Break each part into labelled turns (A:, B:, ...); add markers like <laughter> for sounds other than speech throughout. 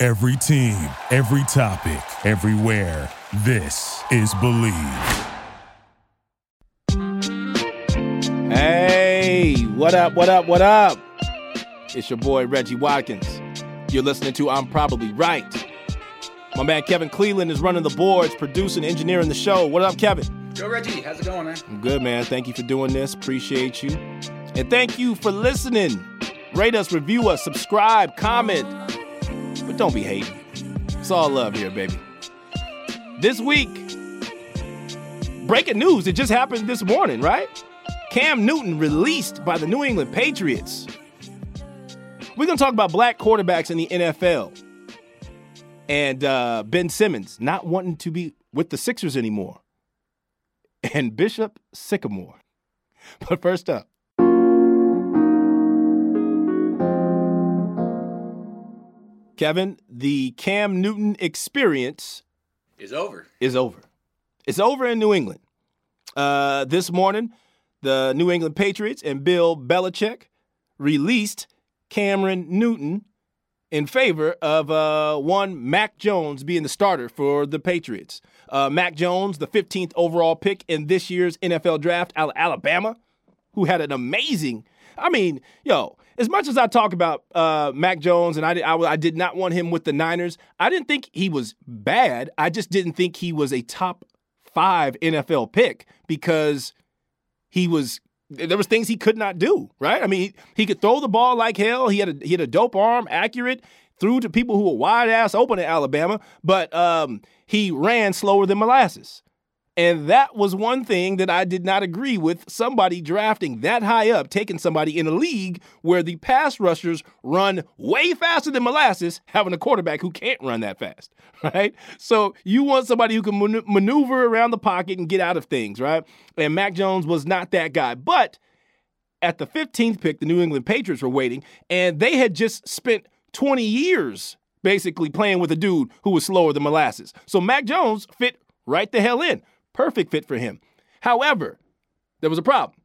A: Every team, every topic, everywhere. This is Believe.
B: Hey, what up, what up, what up? It's your boy Reggie Watkins. You're listening to I'm Probably Right. My man Kevin Cleveland is running the boards, producing, engineering the show. What up, Kevin?
C: Yo, Reggie, how's it going, man?
B: I'm good, man. Thank you for doing this. Appreciate you. And thank you for listening. Rate us, review us, subscribe, comment. But don't be hating. It's all love here, baby. This week, breaking news. It just happened this morning, right? Cam Newton released by the New England Patriots. We're going to talk about black quarterbacks in the NFL. And uh, Ben Simmons not wanting to be with the Sixers anymore. And Bishop Sycamore. But first up, Kevin, the Cam Newton experience
C: Is over.
B: is over. It's over in New England. Uh, this morning, the New England Patriots and Bill Belichick released Cameron Newton in favor of uh, one Mac Jones being the starter for the Patriots. Uh, Mac Jones, the 15th overall pick in this year's NFL draft out of Alabama, who had an amazing. I mean, yo, as much as I talk about uh, Mac Jones and I did, I, I did not want him with the Niners, I didn't think he was bad. I just didn't think he was a top five NFL pick because he was there was things he could not do, right? I mean, he, he could throw the ball like hell. He had a he had a dope arm, accurate, threw to people who were wide ass open in Alabama, but um, he ran slower than molasses. And that was one thing that I did not agree with somebody drafting that high up, taking somebody in a league where the pass rushers run way faster than molasses, having a quarterback who can't run that fast, <laughs> right? So you want somebody who can man- maneuver around the pocket and get out of things, right? And Mac Jones was not that guy. But at the 15th pick, the New England Patriots were waiting, and they had just spent 20 years basically playing with a dude who was slower than molasses. So Mac Jones fit right the hell in. Perfect fit for him. However, there was a problem.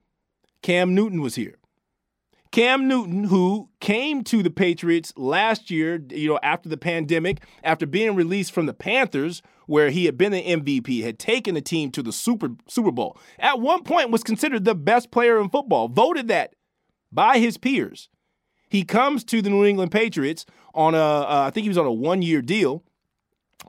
B: Cam Newton was here. Cam Newton, who came to the Patriots last year, you know, after the pandemic, after being released from the Panthers, where he had been an MVP, had taken the team to the Super Super Bowl. At one point was considered the best player in football, voted that by his peers. He comes to the New England Patriots on a, uh, I think he was on a one-year deal.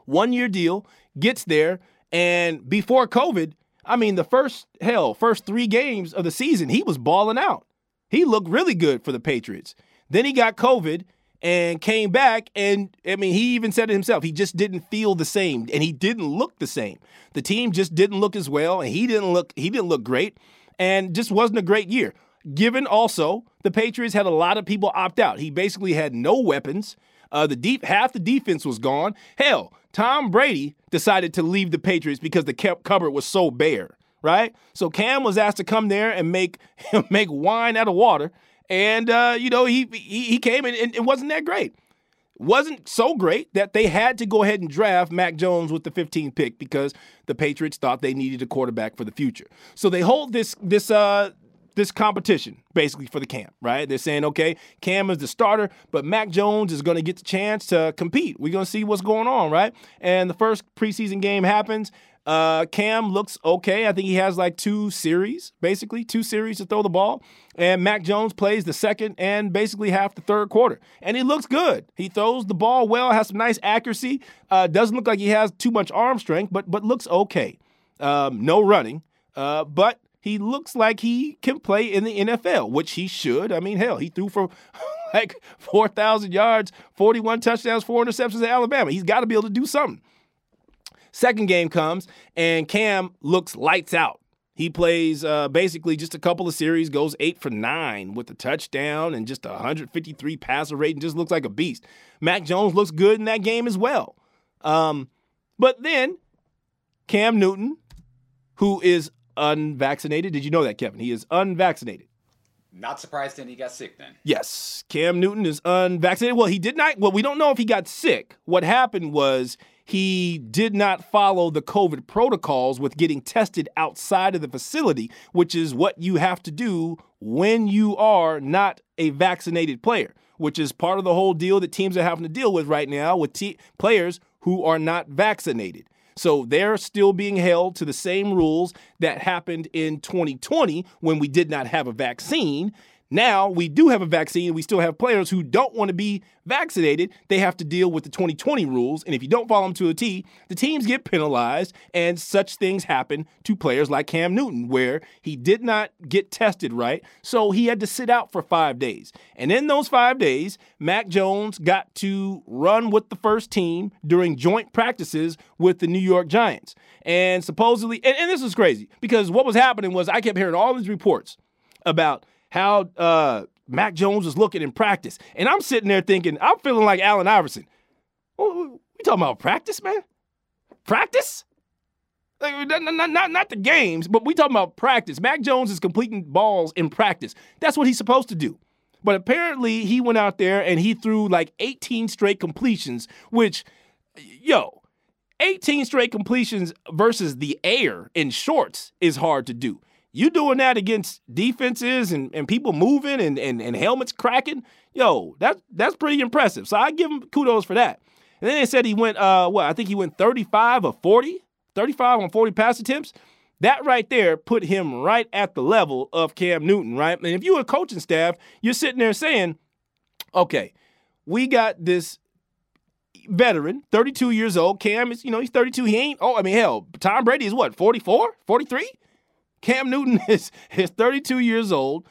B: One-year deal, gets there, and before COVID, I mean, the first hell, first three games of the season, he was balling out. He looked really good for the Patriots. Then he got COVID and came back, and I mean, he even said it himself. He just didn't feel the same, and he didn't look the same. The team just didn't look as well, and he didn't look he didn't look great, and just wasn't a great year. Given also the Patriots had a lot of people opt out. He basically had no weapons. Uh, the deep half the defense was gone. Hell, Tom Brady decided to leave the Patriots because the cupboard was so bare, right? So Cam was asked to come there and make <laughs> make wine out of water, and uh, you know he, he he came and, and it wasn't that great. Wasn't so great that they had to go ahead and draft Mac Jones with the 15th pick because the Patriots thought they needed a quarterback for the future. So they hold this this uh this competition basically for the Cam, right? They're saying, okay, Cam is the starter, but Mac Jones is going to get the chance to compete. We're going to see what's going on, right? And the first preseason game happens. Uh, Cam looks okay. I think he has like two series, basically, two series to throw the ball. And Mac Jones plays the second and basically half the third quarter. And he looks good. He throws the ball well, has some nice accuracy. Uh, doesn't look like he has too much arm strength, but but looks okay. Um, no running, uh, but he looks like he can play in the NFL, which he should. I mean, hell, he threw for <laughs> like 4,000 yards, 41 touchdowns, four interceptions at Alabama. He's got to be able to do something. Second game comes, and Cam looks lights out. He plays uh, basically just a couple of series, goes eight for nine with a touchdown and just a 153 passer rate, and just looks like a beast. Mac Jones looks good in that game as well. Um, but then Cam Newton, who is unvaccinated, did you know that, Kevin? He is unvaccinated.
C: Not surprised then he got sick then.
B: Yes, Cam Newton is unvaccinated. Well, he did not. Well, we don't know if he got sick. What happened was he did not follow the COVID protocols with getting tested outside of the facility, which is what you have to do when you are not a vaccinated player, which is part of the whole deal that teams are having to deal with right now with te- players who are not vaccinated. So they're still being held to the same rules that happened in 2020 when we did not have a vaccine. Now we do have a vaccine. We still have players who don't want to be vaccinated. They have to deal with the 2020 rules. And if you don't follow them to a T, the teams get penalized. And such things happen to players like Cam Newton, where he did not get tested right. So he had to sit out for five days. And in those five days, Mac Jones got to run with the first team during joint practices with the New York Giants. And supposedly, and, and this is crazy because what was happening was I kept hearing all these reports about how uh, Mac Jones was looking in practice. And I'm sitting there thinking, I'm feeling like Allen Iverson. we talking about practice, man? Practice? Like, not, not, not, the games, but we talking about practice. Mac Jones is completing balls in practice. That's what he's supposed to do. But apparently, he went out there and he threw like 18 straight completions, which, yo, 18 straight completions versus the air in shorts is hard to do. You doing that against defenses and, and people moving and, and, and helmets cracking, yo, that, that's pretty impressive. So I give him kudos for that. And then they said he went, uh, what, I think he went 35 or 40, 35 on 40 pass attempts. That right there put him right at the level of Cam Newton, right? And if you're a coaching staff, you're sitting there saying, okay, we got this veteran, 32 years old. Cam is, you know, he's 32. He ain't, oh, I mean, hell, Tom Brady is what, 44, 43? Cam Newton <laughs> is, is 32 years old,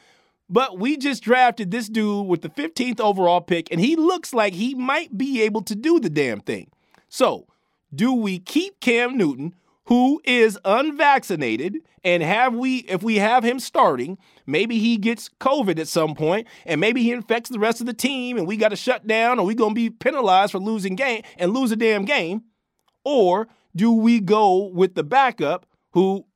B: but we just drafted this dude with the 15th overall pick, and he looks like he might be able to do the damn thing. So, do we keep Cam Newton, who is unvaccinated, and have we, if we have him starting, maybe he gets COVID at some point, and maybe he infects the rest of the team, and we got to shut down, or we gonna be penalized for losing game and lose a damn game, or do we go with the backup who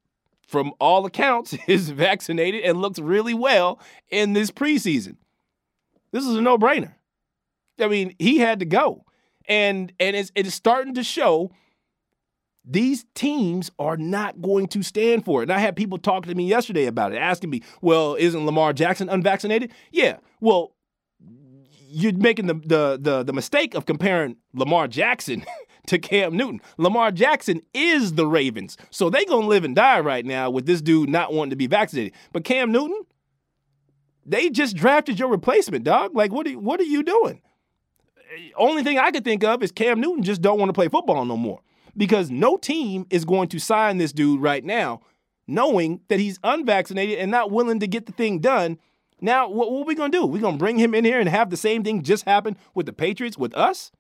B: from all accounts, <laughs> is vaccinated and looks really well in this preseason. This is a no-brainer. I mean, he had to go. And and it's it is starting to show these teams are not going to stand for it. And I had people talking to me yesterday about it, asking me, well, isn't Lamar Jackson unvaccinated? Yeah. Well, you're making the the the, the mistake of comparing Lamar Jackson <laughs> to Cam Newton. Lamar Jackson is the Ravens. So they going to live and die right now with this dude not wanting to be vaccinated. But Cam Newton, they just drafted your replacement, dog. Like what are, what are you doing? Only thing I could think of is Cam Newton just don't want to play football no more. Because no team is going to sign this dude right now knowing that he's unvaccinated and not willing to get the thing done. Now, what, what are we going to do? We're going to bring him in here and have the same thing just happen with the Patriots with us?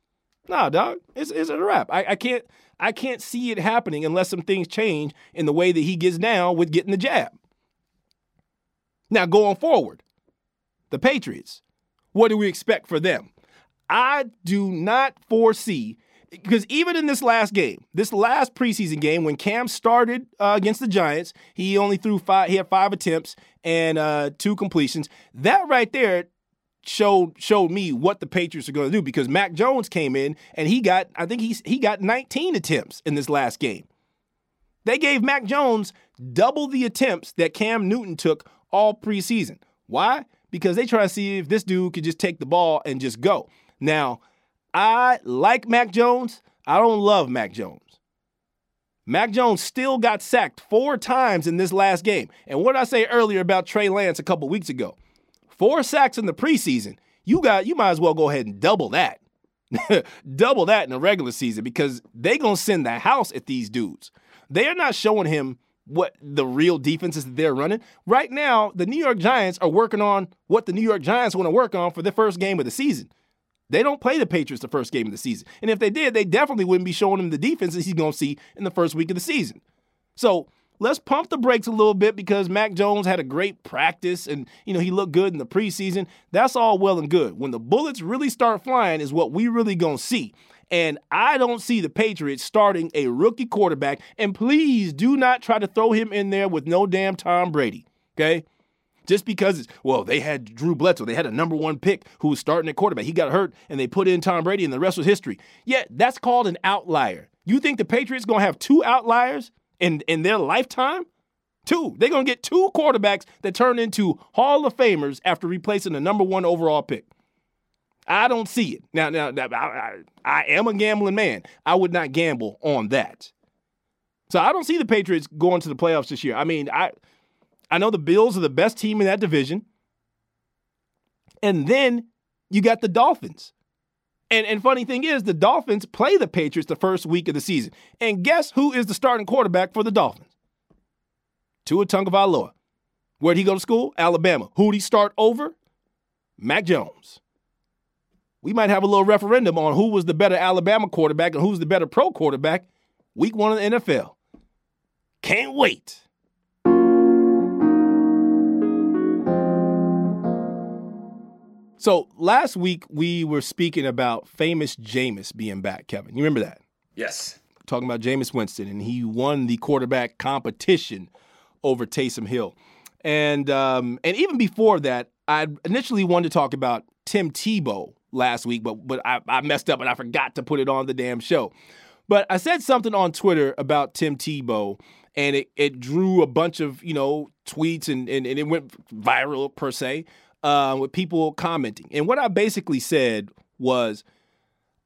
B: Nah, dog, it's, it's a wrap. I, I can't I can't see it happening unless some things change in the way that he gets down with getting the jab. Now, going forward, the Patriots, what do we expect for them? I do not foresee because even in this last game, this last preseason game, when Cam started uh, against the Giants, he only threw five. He had five attempts and uh, two completions. That right there showed showed me what the Patriots are going to do because Mac Jones came in and he got I think he's he got 19 attempts in this last game. They gave Mac Jones double the attempts that Cam Newton took all preseason. Why? Because they try to see if this dude could just take the ball and just go. Now, I like Mac Jones. I don't love Mac Jones. Mac Jones still got sacked four times in this last game. And what did I say earlier about Trey Lance a couple weeks ago? Four sacks in the preseason. You got you might as well go ahead and double that. <laughs> double that in the regular season because they going to send the house at these dudes. They are not showing him what the real defenses that they're running. Right now, the New York Giants are working on what the New York Giants want to work on for the first game of the season. They don't play the Patriots the first game of the season. And if they did, they definitely wouldn't be showing him the defenses he's going to see in the first week of the season. So let's pump the brakes a little bit because Mac Jones had a great practice and you know he looked good in the preseason. That's all well and good. When the bullets really start flying is what we really going to see. And I don't see the Patriots starting a rookie quarterback. And please do not try to throw him in there with no damn Tom Brady. Okay? Just because it's, well, they had Drew Bledsoe, they had a number one pick who was starting at quarterback. He got hurt and they put in Tom Brady and the rest was history. Yeah, that's called an outlier. You think the Patriots gonna have two outliers in, in their lifetime? Two. They're gonna get two quarterbacks that turn into Hall of Famers after replacing the number one overall pick. I don't see it. Now, now, now I, I, I am a gambling man. I would not gamble on that. So I don't see the Patriots going to the playoffs this year. I mean, I I know the Bills are the best team in that division. And then you got the Dolphins. And and funny thing is, the Dolphins play the Patriots the first week of the season. And guess who is the starting quarterback for the Dolphins? Tua Tagovailoa. Where'd he go to school? Alabama. Who'd he start over? Mac Jones. We might have a little referendum on who was the better Alabama quarterback and who's the better pro quarterback week one of the NFL. Can't wait. So last week we were speaking about famous Jameis being back, Kevin. You remember that?
C: Yes.
B: Talking about Jameis Winston, and he won the quarterback competition over Taysom Hill. And um, and even before that, I initially wanted to talk about Tim Tebow last week, but but I, I messed up and I forgot to put it on the damn show. But I said something on Twitter about Tim Tebow, and it, it drew a bunch of you know tweets and, and, and it went viral per se uh, with people commenting. And what I basically said was,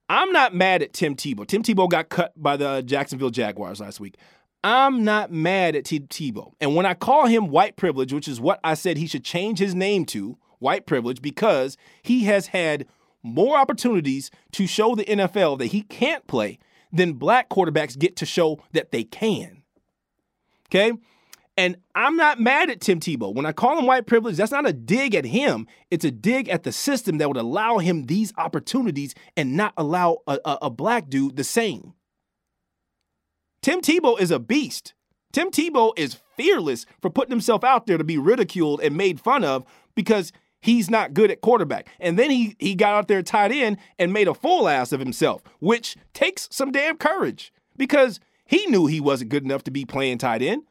B: I'm not mad at Tim Tebow. Tim Tebow got cut by the Jacksonville Jaguars last week. I'm not mad at Tim Tebow. And when I call him white privilege, which is what I said he should change his name to, white privilege, because he has had more opportunities to show the NFL that he can't play than black quarterbacks get to show that they can. Okay? And I'm not mad at Tim Tebow. When I call him white privilege, that's not a dig at him. It's a dig at the system that would allow him these opportunities and not allow a, a, a black dude the same. Tim Tebow is a beast. Tim Tebow is fearless for putting himself out there to be ridiculed and made fun of because he's not good at quarterback. And then he he got out there tight end and made a fool ass of himself, which takes some damn courage because he knew he wasn't good enough to be playing tight end.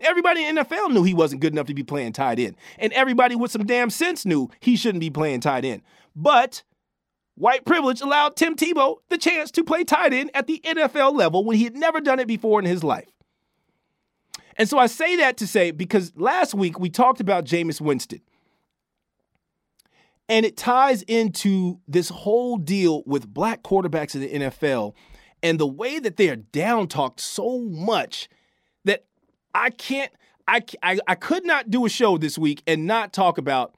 B: Everybody in NFL knew he wasn't good enough to be playing tight end. And everybody with some damn sense knew he shouldn't be playing tight end. But white privilege allowed Tim Tebow the chance to play tight end at the NFL level when he had never done it before in his life. And so I say that to say because last week we talked about Jameis Winston. And it ties into this whole deal with black quarterbacks in the NFL and the way that they are down talked so much I can't, I, I, I could not do a show this week and not talk about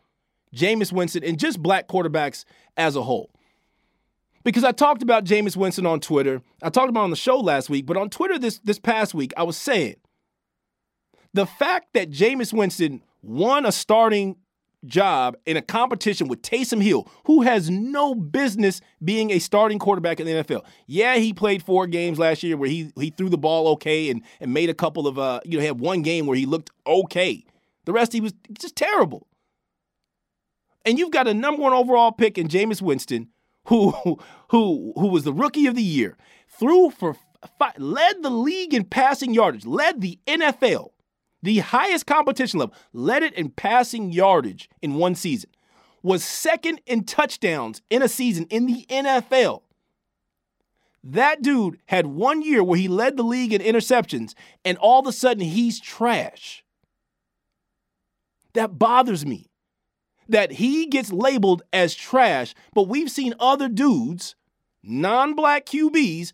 B: Jameis Winston and just black quarterbacks as a whole. Because I talked about Jameis Winston on Twitter. I talked about on the show last week, but on Twitter this, this past week, I was saying the fact that Jameis Winston won a starting job in a competition with Taysom Hill, who has no business being a starting quarterback in the NFL. Yeah, he played four games last year where he he threw the ball okay and and made a couple of uh you know had one game where he looked okay. The rest he was just terrible. And you've got a number one overall pick in Jameis Winston, who who who was the rookie of the year, threw for five, led the league in passing yardage, led the NFL the highest competition level, led it in passing yardage in one season, was second in touchdowns in a season in the NFL. That dude had one year where he led the league in interceptions, and all of a sudden he's trash. That bothers me. That he gets labeled as trash, but we've seen other dudes, non black QBs,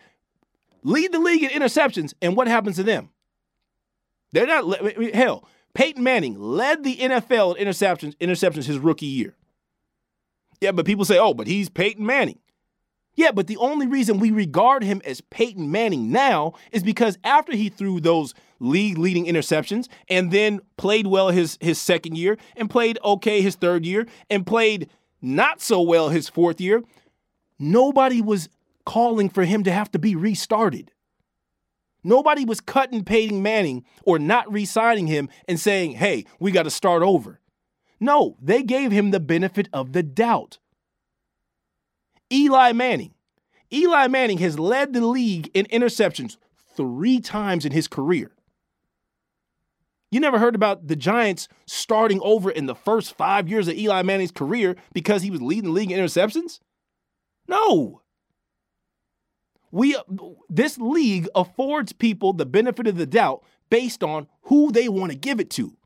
B: lead the league in interceptions, and what happens to them? They're not hell. Peyton Manning led the NFL in interceptions interceptions his rookie year. Yeah, but people say, "Oh, but he's Peyton Manning." Yeah, but the only reason we regard him as Peyton Manning now is because after he threw those league leading interceptions and then played well his his second year and played okay his third year and played not so well his fourth year, nobody was calling for him to have to be restarted. Nobody was cutting Peyton Manning or not re signing him and saying, hey, we got to start over. No, they gave him the benefit of the doubt. Eli Manning. Eli Manning has led the league in interceptions three times in his career. You never heard about the Giants starting over in the first five years of Eli Manning's career because he was leading the league in interceptions? No. We this league affords people the benefit of the doubt based on who they want to give it to.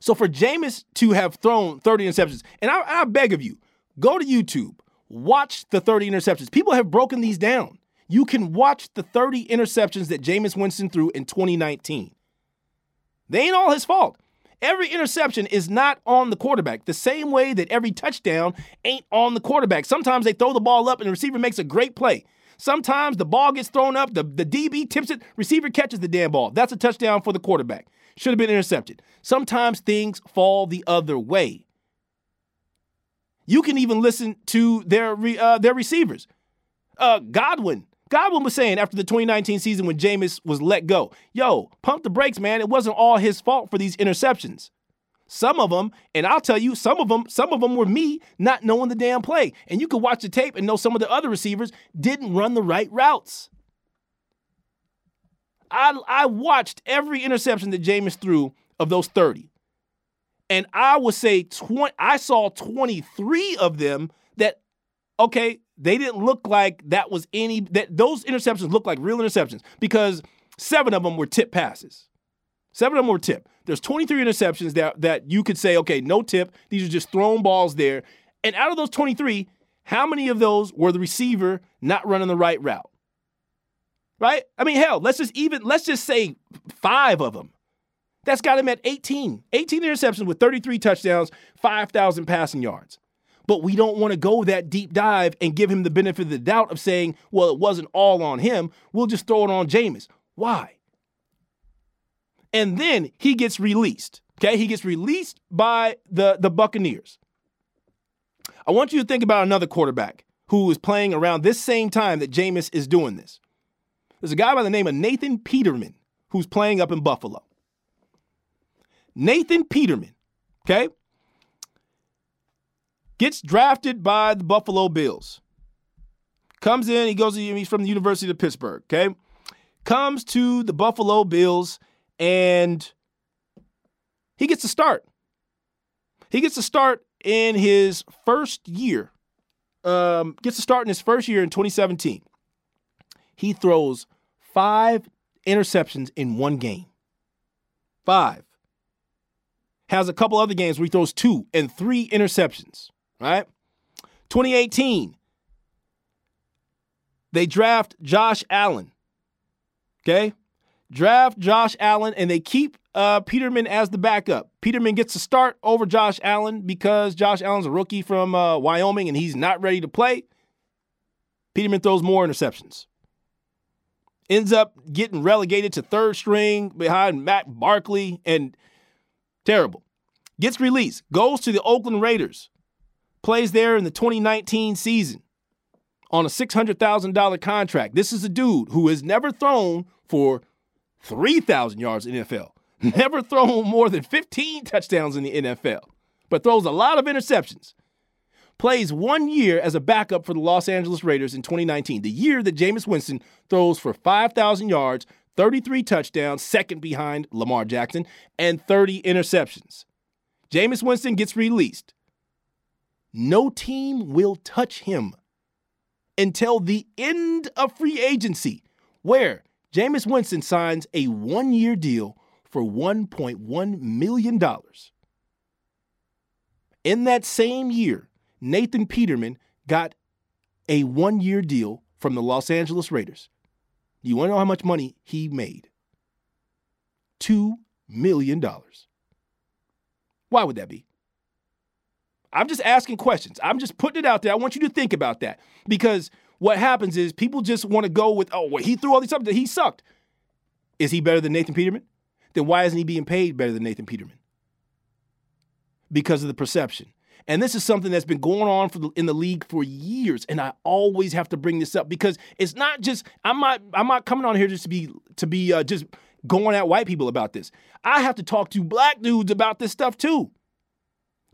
B: So for Jameis to have thrown 30 interceptions, and I, I beg of you, go to YouTube, watch the 30 interceptions. People have broken these down. You can watch the 30 interceptions that Jameis Winston threw in 2019. They ain't all his fault. Every interception is not on the quarterback, the same way that every touchdown ain't on the quarterback. Sometimes they throw the ball up and the receiver makes a great play. Sometimes the ball gets thrown up, the, the DB tips it, receiver catches the damn ball. That's a touchdown for the quarterback. Should have been intercepted. Sometimes things fall the other way. You can even listen to their uh, their receivers. Uh, Godwin Godwin was saying after the 2019 season when Jameis was let go, yo, pump the brakes, man. It wasn't all his fault for these interceptions. Some of them, and I'll tell you, some of them, some of them were me not knowing the damn play. And you could watch the tape and know some of the other receivers didn't run the right routes. I, I watched every interception that Jameis threw of those 30. And I would say 20, I saw 23 of them that, okay, they didn't look like that was any that those interceptions looked like real interceptions because seven of them were tip passes. Seven of them were tip. There's 23 interceptions that that you could say, okay, no tip. These are just thrown balls there. And out of those 23, how many of those were the receiver not running the right route? Right? I mean, hell, let's just even let's just say five of them. That's got him at 18. 18 interceptions with 33 touchdowns, 5,000 passing yards. But we don't want to go that deep dive and give him the benefit of the doubt of saying, well, it wasn't all on him. We'll just throw it on Jameis. Why? And then he gets released. Okay, he gets released by the, the Buccaneers. I want you to think about another quarterback who is playing around this same time that Jameis is doing this. There's a guy by the name of Nathan Peterman who's playing up in Buffalo. Nathan Peterman, okay? Gets drafted by the Buffalo Bills. Comes in, he goes, to, he's from the University of Pittsburgh, okay? Comes to the Buffalo Bills and he gets to start. He gets to start in his first year. Um, gets to start in his first year in 2017. He throws five interceptions in one game. Five. Has a couple other games where he throws two and three interceptions right? 2018, they draft Josh Allen. Okay? Draft Josh Allen and they keep uh, Peterman as the backup. Peterman gets to start over Josh Allen because Josh Allen's a rookie from uh, Wyoming and he's not ready to play. Peterman throws more interceptions. Ends up getting relegated to third string behind Matt Barkley and terrible. Gets released, goes to the Oakland Raiders plays there in the 2019 season on a $600,000 contract. This is a dude who has never thrown for 3,000 yards in the NFL, <laughs> never thrown more than 15 touchdowns in the NFL, but throws a lot of interceptions. Plays one year as a backup for the Los Angeles Raiders in 2019, the year that Jameis Winston throws for 5,000 yards, 33 touchdowns, second behind Lamar Jackson, and 30 interceptions. Jameis Winston gets released. No team will touch him until the end of free agency, where Jameis Winston signs a one year deal for $1.1 million. In that same year, Nathan Peterman got a one year deal from the Los Angeles Raiders. You want to know how much money he made? $2 million. Why would that be? I'm just asking questions. I'm just putting it out there. I want you to think about that because what happens is people just want to go with, oh, well, he threw all these something. He sucked. Is he better than Nathan Peterman? Then why isn't he being paid better than Nathan Peterman? Because of the perception. And this is something that's been going on the, in the league for years. And I always have to bring this up because it's not just I'm not I'm not coming on here just to be to be uh, just going at white people about this. I have to talk to black dudes about this stuff too.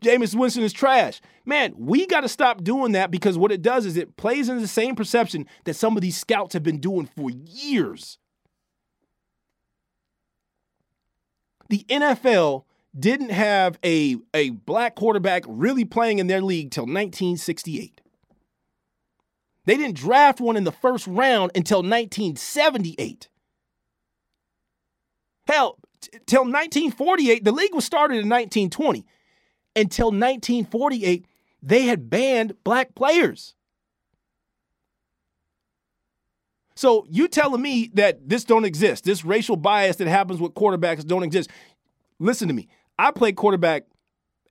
B: Jameis Winston is trash. Man, we got to stop doing that because what it does is it plays into the same perception that some of these scouts have been doing for years. The NFL didn't have a, a black quarterback really playing in their league till 1968. They didn't draft one in the first round until 1978. Hell, t- till 1948, the league was started in 1920. Until 1948, they had banned black players. So you telling me that this don't exist, this racial bias that happens with quarterbacks don't exist. Listen to me. I played quarterback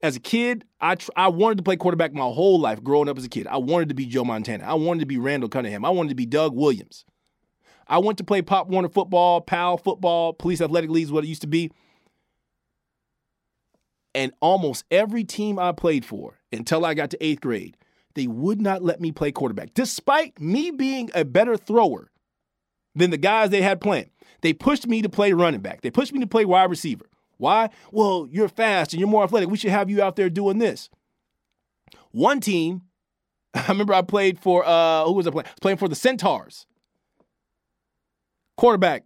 B: as a kid. I tr- I wanted to play quarterback my whole life growing up as a kid. I wanted to be Joe Montana. I wanted to be Randall Cunningham. I wanted to be Doug Williams. I went to play Pop Warner football, PAL football, police athletic leagues, what it used to be. And almost every team I played for until I got to eighth grade, they would not let me play quarterback, despite me being a better thrower than the guys they had playing. They pushed me to play running back. They pushed me to play wide receiver. Why? Well, you're fast and you're more athletic. We should have you out there doing this. One team, <laughs> I remember I played for uh who was I playing? I was playing for the Centaurs. Quarterback,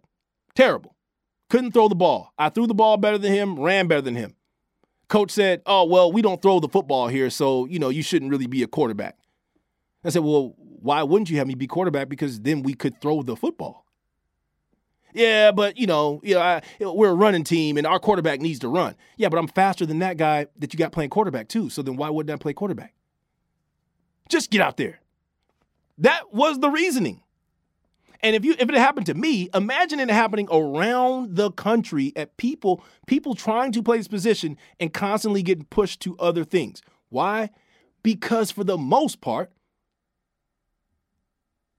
B: terrible. Couldn't throw the ball. I threw the ball better than him, ran better than him. Coach said, Oh, well, we don't throw the football here, so you know, you shouldn't really be a quarterback. I said, Well, why wouldn't you have me be quarterback? Because then we could throw the football. Yeah, but you know, you know, I, we're a running team and our quarterback needs to run. Yeah, but I'm faster than that guy that you got playing quarterback too. So then why wouldn't I play quarterback? Just get out there. That was the reasoning. And if you if it happened to me, imagine it happening around the country at people people trying to play this position and constantly getting pushed to other things. Why? Because for the most part,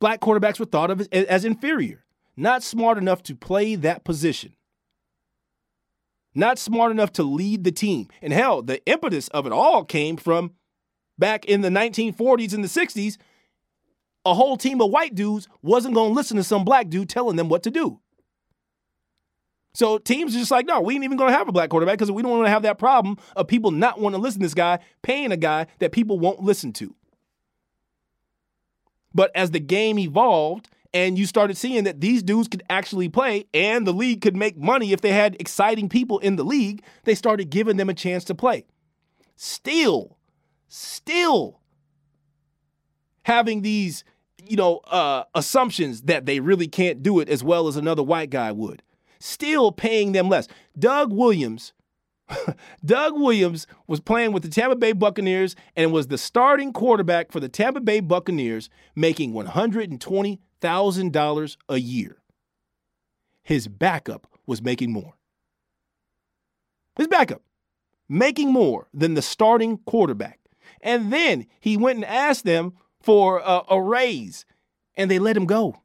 B: black quarterbacks were thought of as, as inferior, not smart enough to play that position. Not smart enough to lead the team. And hell, the impetus of it all came from back in the 1940s and the 60s a whole team of white dudes wasn't going to listen to some black dude telling them what to do. So teams are just like, no, we ain't even going to have a black quarterback because we don't want to have that problem of people not wanting to listen to this guy, paying a guy that people won't listen to. But as the game evolved and you started seeing that these dudes could actually play and the league could make money if they had exciting people in the league, they started giving them a chance to play. Still, still having these you know, uh, assumptions that they really can't do it as well as another white guy would. Still paying them less. Doug Williams, <laughs> Doug Williams was playing with the Tampa Bay Buccaneers and was the starting quarterback for the Tampa Bay Buccaneers, making $120,000 a year. His backup was making more. His backup making more than the starting quarterback. And then he went and asked them for a, a raise, and they let him go.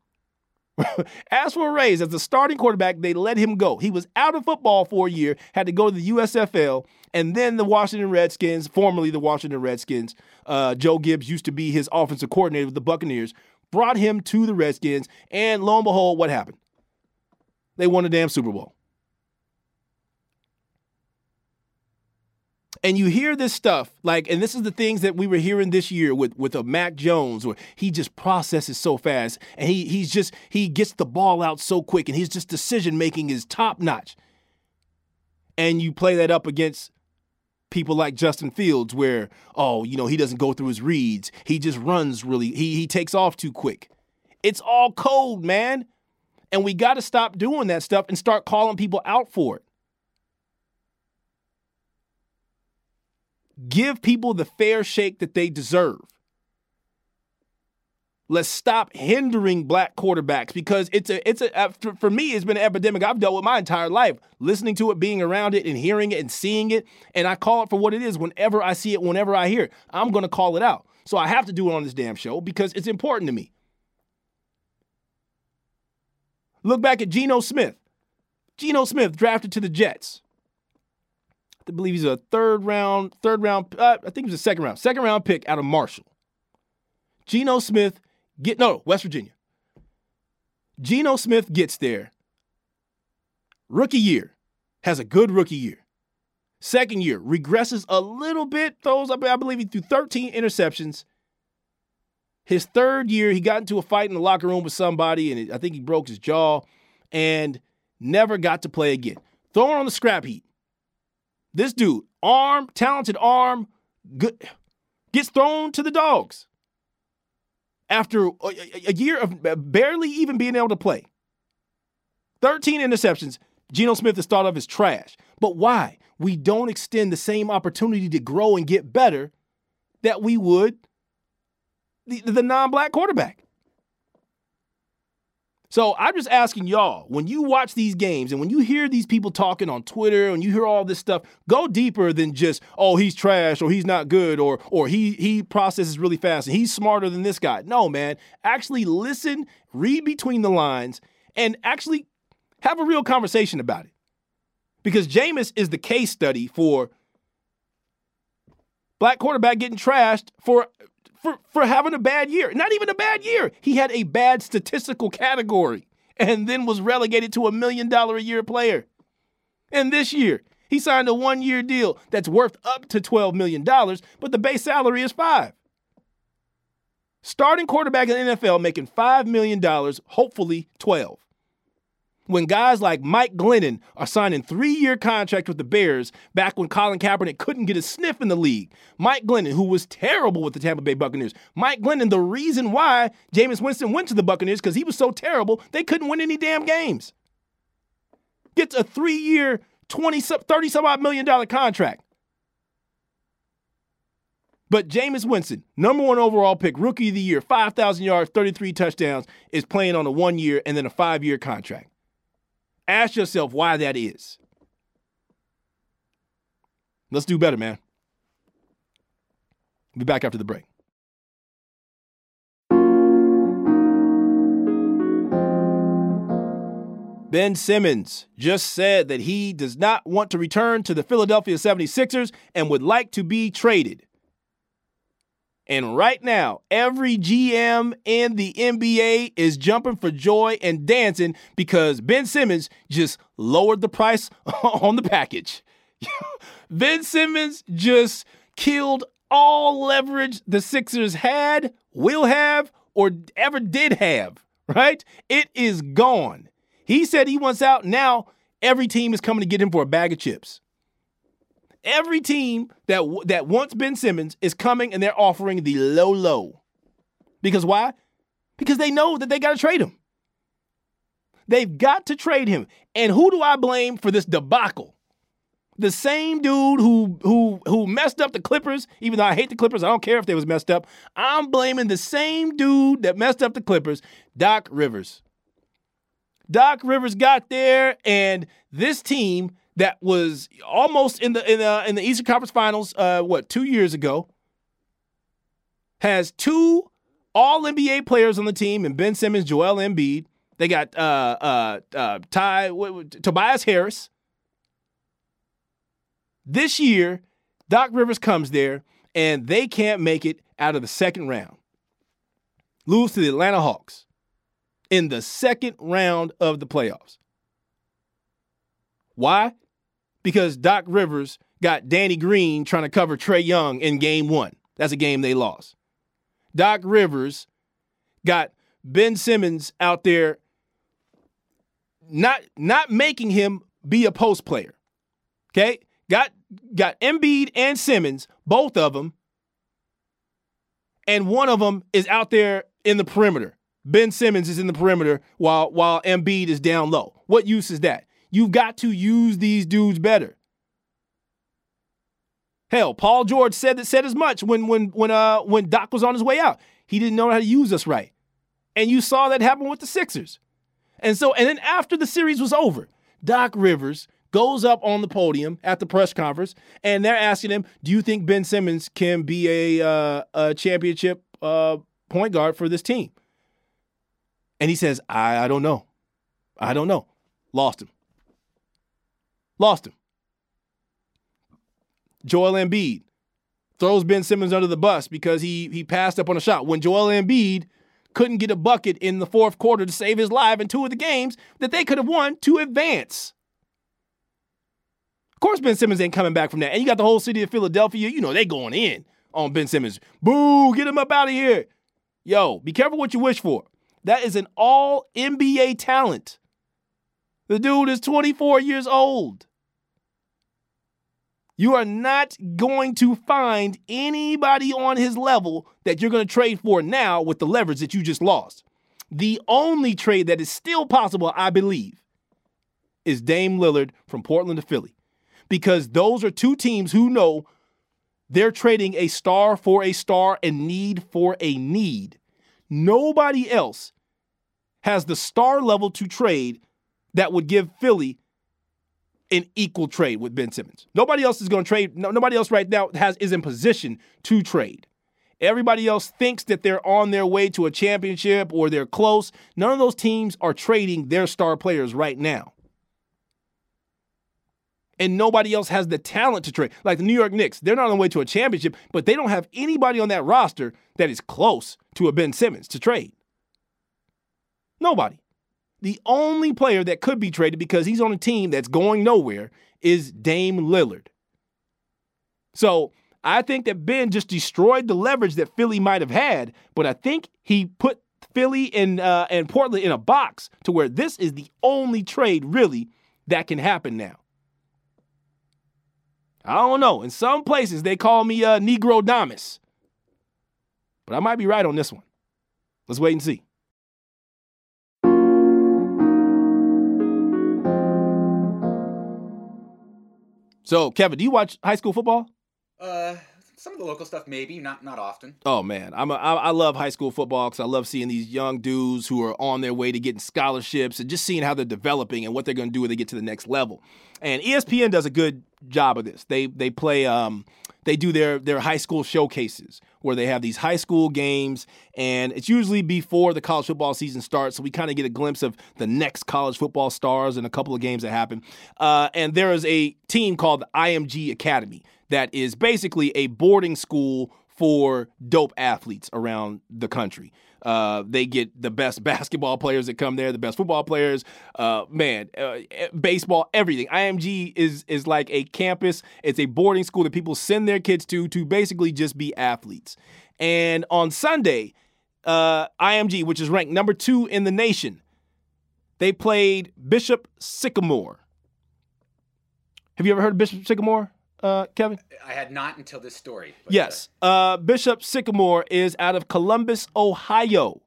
B: <laughs> Asked for a raise as the starting quarterback, they let him go. He was out of football for a year, had to go to the USFL, and then the Washington Redskins, formerly the Washington Redskins, uh, Joe Gibbs used to be his offensive coordinator with the Buccaneers, brought him to the Redskins, and lo and behold, what happened? They won a damn Super Bowl. And you hear this stuff like and this is the things that we were hearing this year with with a Mac Jones where he just processes so fast and he he's just he gets the ball out so quick and his just decision making is top notch. And you play that up against people like Justin Fields where oh, you know, he doesn't go through his reads. He just runs really he he takes off too quick. It's all code, man. And we got to stop doing that stuff and start calling people out for it. Give people the fair shake that they deserve. Let's stop hindering black quarterbacks because it's a it's a uh, for me it's been an epidemic I've dealt with my entire life, listening to it, being around it, and hearing it and seeing it, and I call it for what it is whenever I see it, whenever I hear it. I'm going to call it out. So I have to do it on this damn show because it's important to me. Look back at Geno Smith. Geno Smith drafted to the Jets. I believe he's a third round, third round. Uh, I think he was a second round, second round pick out of Marshall. Geno Smith get no West Virginia. Geno Smith gets there. Rookie year has a good rookie year. Second year regresses a little bit. Throws up, I believe he threw 13 interceptions. His third year, he got into a fight in the locker room with somebody, and I think he broke his jaw, and never got to play again. Thrown on the scrap heap. This dude, arm, talented arm, good, gets thrown to the dogs after a, a year of barely even being able to play. 13 interceptions. Geno Smith is thought of as trash. But why? We don't extend the same opportunity to grow and get better that we would the, the non black quarterback. So I'm just asking y'all, when you watch these games and when you hear these people talking on Twitter and you hear all this stuff, go deeper than just, oh, he's trash or he's not good or or he he processes really fast and he's smarter than this guy. No, man. Actually listen, read between the lines, and actually have a real conversation about it. Because Jameis is the case study for black quarterback getting trashed for for, for having a bad year. Not even a bad year. He had a bad statistical category and then was relegated to a million dollar a year player. And this year, he signed a one year deal that's worth up to $12 million, but the base salary is five. Starting quarterback in the NFL making $5 million, hopefully 12 when guys like Mike Glennon are signing three-year contracts with the Bears back when Colin Kaepernick couldn't get a sniff in the league. Mike Glennon, who was terrible with the Tampa Bay Buccaneers. Mike Glennon, the reason why Jameis Winston went to the Buccaneers because he was so terrible they couldn't win any damn games. Gets a three-year, 20, 30 some odd million dollar contract. But Jameis Winston, number one overall pick, rookie of the year, 5,000 yards, 33 touchdowns, is playing on a one year and then a five year contract. Ask yourself why that is. Let's do better, man. Be back after the break. Ben Simmons just said that he does not want to return to the Philadelphia 76ers and would like to be traded. And right now, every GM in the NBA is jumping for joy and dancing because Ben Simmons just lowered the price <laughs> on the package. <laughs> ben Simmons just killed all leverage the Sixers had, will have, or ever did have, right? It is gone. He said he wants out. Now every team is coming to get him for a bag of chips. Every team that that wants Ben Simmons is coming and they're offering the low low. Because why? Because they know that they got to trade him. They've got to trade him. And who do I blame for this debacle? The same dude who who who messed up the Clippers, even though I hate the Clippers, I don't care if they was messed up. I'm blaming the same dude that messed up the Clippers, Doc Rivers. Doc Rivers got there and this team that was almost in the in the in the Eastern Conference Finals. Uh, what two years ago? Has two All NBA players on the team, and Ben Simmons, Joel Embiid. They got uh, uh, uh, Ty Tobias Harris. This year, Doc Rivers comes there, and they can't make it out of the second round. Lose to the Atlanta Hawks in the second round of the playoffs. Why? Because Doc Rivers got Danny Green trying to cover Trae Young in game one. That's a game they lost. Doc Rivers got Ben Simmons out there not not making him be a post player. Okay? Got got Embiid and Simmons, both of them. And one of them is out there in the perimeter. Ben Simmons is in the perimeter while while Embiid is down low. What use is that? You've got to use these dudes better. Hell, Paul George said that said as much when when when uh when Doc was on his way out. He didn't know how to use us right. And you saw that happen with the Sixers. And so and then after the series was over, Doc Rivers goes up on the podium at the press conference and they're asking him, "Do you think Ben Simmons can be a uh, a championship uh, point guard for this team?" And he says, "I I don't know. I don't know. Lost him. Lost him. Joel Embiid throws Ben Simmons under the bus because he he passed up on a shot. When Joel Embiid couldn't get a bucket in the fourth quarter to save his life in two of the games that they could have won to advance. Of course, Ben Simmons ain't coming back from that. And you got the whole city of Philadelphia, you know, they going in on Ben Simmons. Boo, get him up out of here. Yo, be careful what you wish for. That is an all NBA talent. The dude is 24 years old. You are not going to find anybody on his level that you're going to trade for now with the leverage that you just lost. The only trade that is still possible, I believe, is Dame Lillard from Portland to Philly. Because those are two teams who know they're trading a star for a star and need for a need. Nobody else has the star level to trade that would give Philly an equal trade with Ben Simmons. Nobody else is going to trade. No, nobody else right now has is in position to trade. Everybody else thinks that they're on their way to a championship or they're close. None of those teams are trading their star players right now. And nobody else has the talent to trade. Like the New York Knicks, they're not on the way to a championship, but they don't have anybody on that roster that is close to a Ben Simmons to trade. Nobody. The only player that could be traded because he's on a team that's going nowhere is Dame Lillard. So I think that Ben just destroyed the leverage that Philly might have had, but I think he put Philly and uh, and Portland in a box to where this is the only trade really that can happen now. I don't know. In some places they call me uh, Negrodamus, but I might be right on this one. Let's wait and see. So, Kevin, do you watch high school football?
C: Uh, some of the local stuff, maybe not not often.
B: Oh man, I'm a, I, I love high school football because I love seeing these young dudes who are on their way to getting scholarships and just seeing how they're developing and what they're going to do when they get to the next level. And ESPN does a good job of this. They they play um they do their their high school showcases where they have these high school games and it's usually before the college football season starts so we kind of get a glimpse of the next college football stars and a couple of games that happen uh, and there is a team called the IMG Academy that is basically a boarding school for dope athletes around the country. Uh, they get the best <laughs> basketball players that come there, the best football players, uh, man, uh, baseball, everything. IMG is is like a campus. It's a boarding school that people send their kids to to basically just be athletes. And on Sunday, uh, IMG, which is ranked number two in the nation, they played Bishop Sycamore. Have you ever heard of Bishop Sycamore? Uh, Kevin?
C: I had not until this story.
B: yes. Uh, Bishop Sycamore is out of Columbus, Ohio.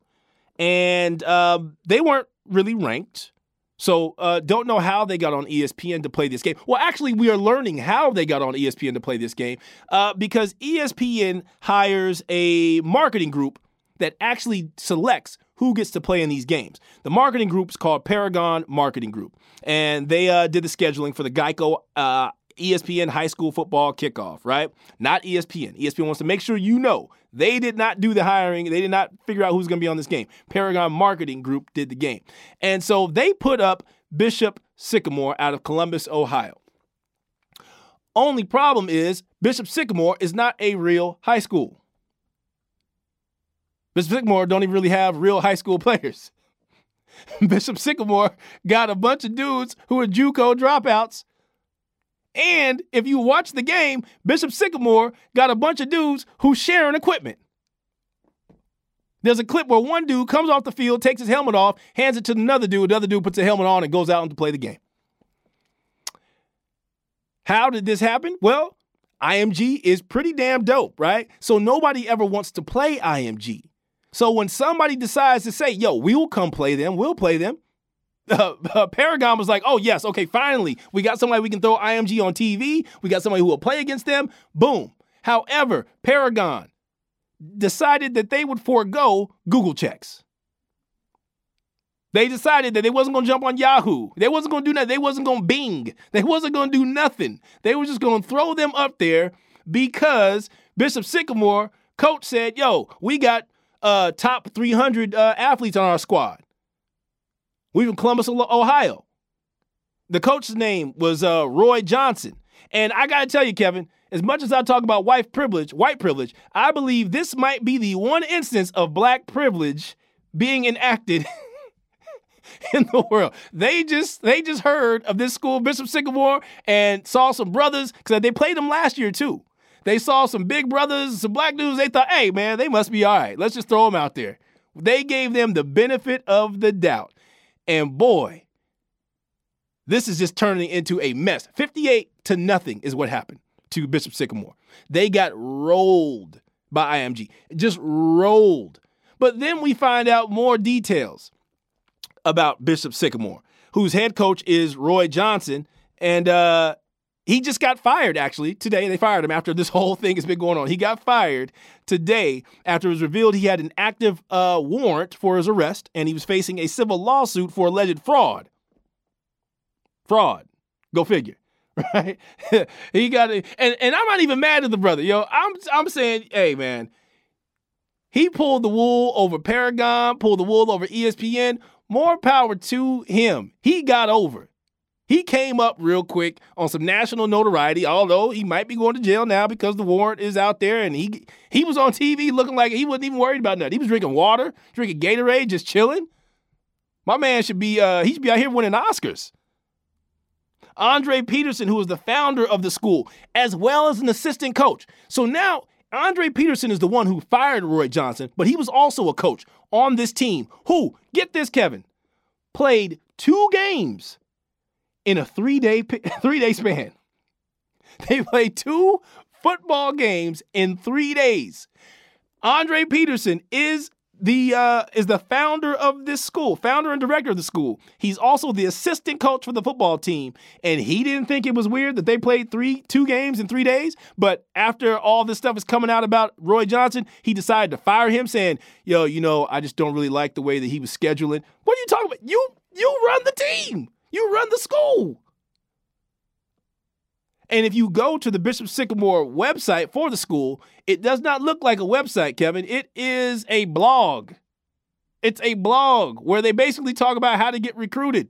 B: And uh, they weren't really ranked. So uh, don't know how they got on ESPN to play this game. Well, actually, we are learning how they got on ESPN to play this game uh, because ESPN hires a marketing group that actually selects who gets to play in these games. The marketing group is called Paragon Marketing Group, and they uh, did the scheduling for the Geico uh, ESPN high school football kickoff, right? Not ESPN. ESPN wants to make sure you know they did not do the hiring. They did not figure out who's going to be on this game. Paragon Marketing Group did the game. And so they put up Bishop Sycamore out of Columbus, Ohio. Only problem is Bishop Sycamore is not a real high school. Bishop Sycamore don't even really have real high school <laughs> players. Bishop Sycamore got a bunch of dudes who are JUCO dropouts and if you watch the game, Bishop Sycamore got a bunch of dudes who sharing equipment. There's a clip where one dude comes off the field, takes his helmet off, hands it to another dude. The other dude puts the helmet on and goes out to play the game. How did this happen? Well, IMG is pretty damn dope, right? So nobody ever wants to play IMG. So when somebody decides to say, yo, we will come play them, we'll play them, <laughs> uh, Paragon was like, oh, yes, okay, finally, we got somebody we can throw IMG on TV. We got somebody who will play against them. Boom. However, Paragon decided that they would forego Google checks. They decided that they wasn't going to jump on Yahoo. They wasn't going to do that. They wasn't going to Bing. They wasn't going to do nothing. They were just going to throw them up there because Bishop Sycamore coach said, "Yo, we got uh, top 300 uh, athletes on our squad." We from Columbus, Ohio. The coach's name was uh, Roy Johnson. And I got to tell you, Kevin, as much as I talk about white privilege, white privilege, I believe this might be the one instance of black privilege being enacted <laughs> in the world. They just they just heard of this school, Bishop Sycamore, and saw some brothers because they played them last year too. They saw some big brothers, some black dudes. They thought, hey man, they must be all right. Let's just throw them out there. They gave them the benefit of the doubt, and boy, this is just turning into a mess. Fifty-eight to nothing is what happened to Bishop Sycamore. They got rolled by IMG, just rolled. But then we find out more details about Bishop Sycamore, whose head coach is Roy Johnson. And uh, he just got fired, actually, today. They fired him after this <laughs> whole thing has been going on. He got fired today after it was revealed he had an active uh, warrant for his arrest and he was facing a civil lawsuit for alleged fraud. Fraud. Go figure. <laughs> Right? <laughs> he got it. And, and I'm not even mad at the brother. Yo, I'm, I'm saying, hey, man, he pulled the wool over Paragon, pulled the wool over ESPN. More power to him. He got over. He came up real quick on some national notoriety, although he might be going to jail now because the warrant is out there and he he was on TV looking like he wasn't even worried about nothing. He was drinking water, drinking Gatorade, just chilling. My man should be uh he should be out here winning Oscars. Andre Peterson, who was the founder of the school, as well as an assistant coach. So now Andre Peterson is the one who fired Roy Johnson, but he was also a coach on this team who, get this, Kevin, played two games in a three day <laughs> three day span. They played two football games in three days. Andre Peterson is the uh, is the founder of this school, founder and director of the school. He's also the assistant coach for the football team, and he didn't think it was weird that they played three two games in three days. But after all this stuff is coming out about Roy Johnson, he decided to fire him, saying, "Yo, you know, I just don't really like the way that he was scheduling." What are you talking about? You you run the team, you run the school. And if you go to the Bishop Sycamore website for the school, it does not look like a website, Kevin. It is a blog. It's a blog where they basically talk about how to get recruited.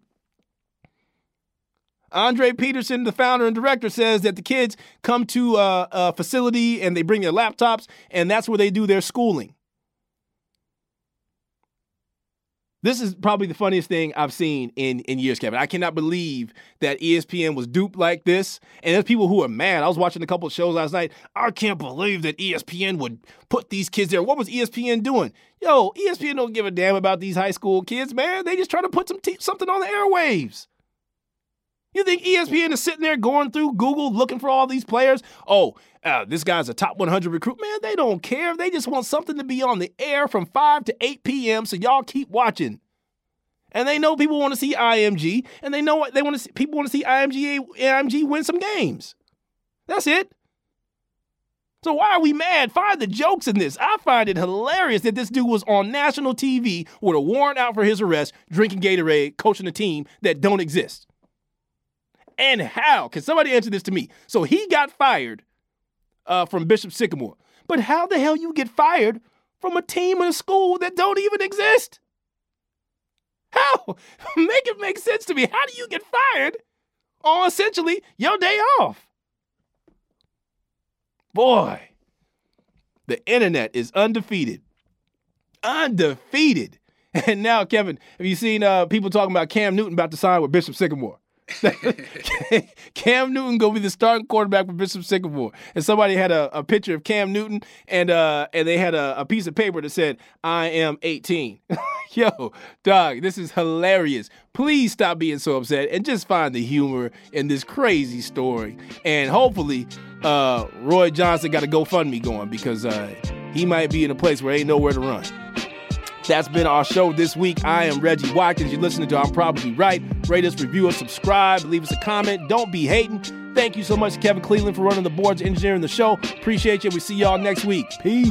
B: Andre Peterson, the founder and director, says that the kids come to a, a facility and they bring their laptops, and that's where they do their schooling. This is probably the funniest thing I've seen in, in years, Kevin. I cannot believe that ESPN was duped like this. And there's people who are mad. I was watching a couple of shows last night. I can't believe that ESPN would put these kids there. What was ESPN doing? Yo, ESPN don't give a damn about these high school kids, man. They just trying to put some t- something on the airwaves. You think ESPN is sitting there going through Google looking for all these players? Oh, uh, this guy's a top 100 recruit. Man, they don't care. They just want something to be on the air from 5 to 8 p.m. so y'all keep watching. And they know people want to see IMG, and they know what they want to see. People want to see IMG, IMG win some games. That's it. So why are we mad? Find the jokes in this. I find it hilarious that this dude was on national TV with a warrant out for his arrest, drinking Gatorade, coaching a team that don't exist. And how? Can somebody answer this to me? So he got fired uh, from Bishop Sycamore. But how the hell you get fired from a team in a school that don't even exist? How? <laughs> make it make sense to me. How do you get fired on essentially your day off? Boy, the internet is undefeated. Undefeated. <laughs> And now, Kevin, have you seen uh, people talking about Cam Newton about to sign with Bishop Sycamore? <laughs> Cam Newton gonna be the starting quarterback for Bishop Sycamore. And somebody had a, a picture of Cam Newton and uh and they had a, a piece of paper that said, I am 18. <laughs> Yo, dog, this is hilarious. Please stop being so upset and just find the humor in this crazy story. And hopefully, uh Roy Johnson got a GoFundMe going because uh he might be in a place where ain't nowhere to run. That's been our show this week. I am Reggie Watkins. You're listening to I'm Probably Right. Rate us, review us, subscribe, leave us a comment. Don't be hating. Thank you so much, Kevin Cleveland, for running the boards, engineering the show. Appreciate you. We see y'all next week. Peace.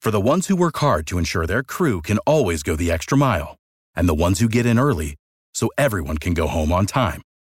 D: For the ones who work hard to ensure their crew can always go the extra mile, and the ones who get in early so everyone can go home on time,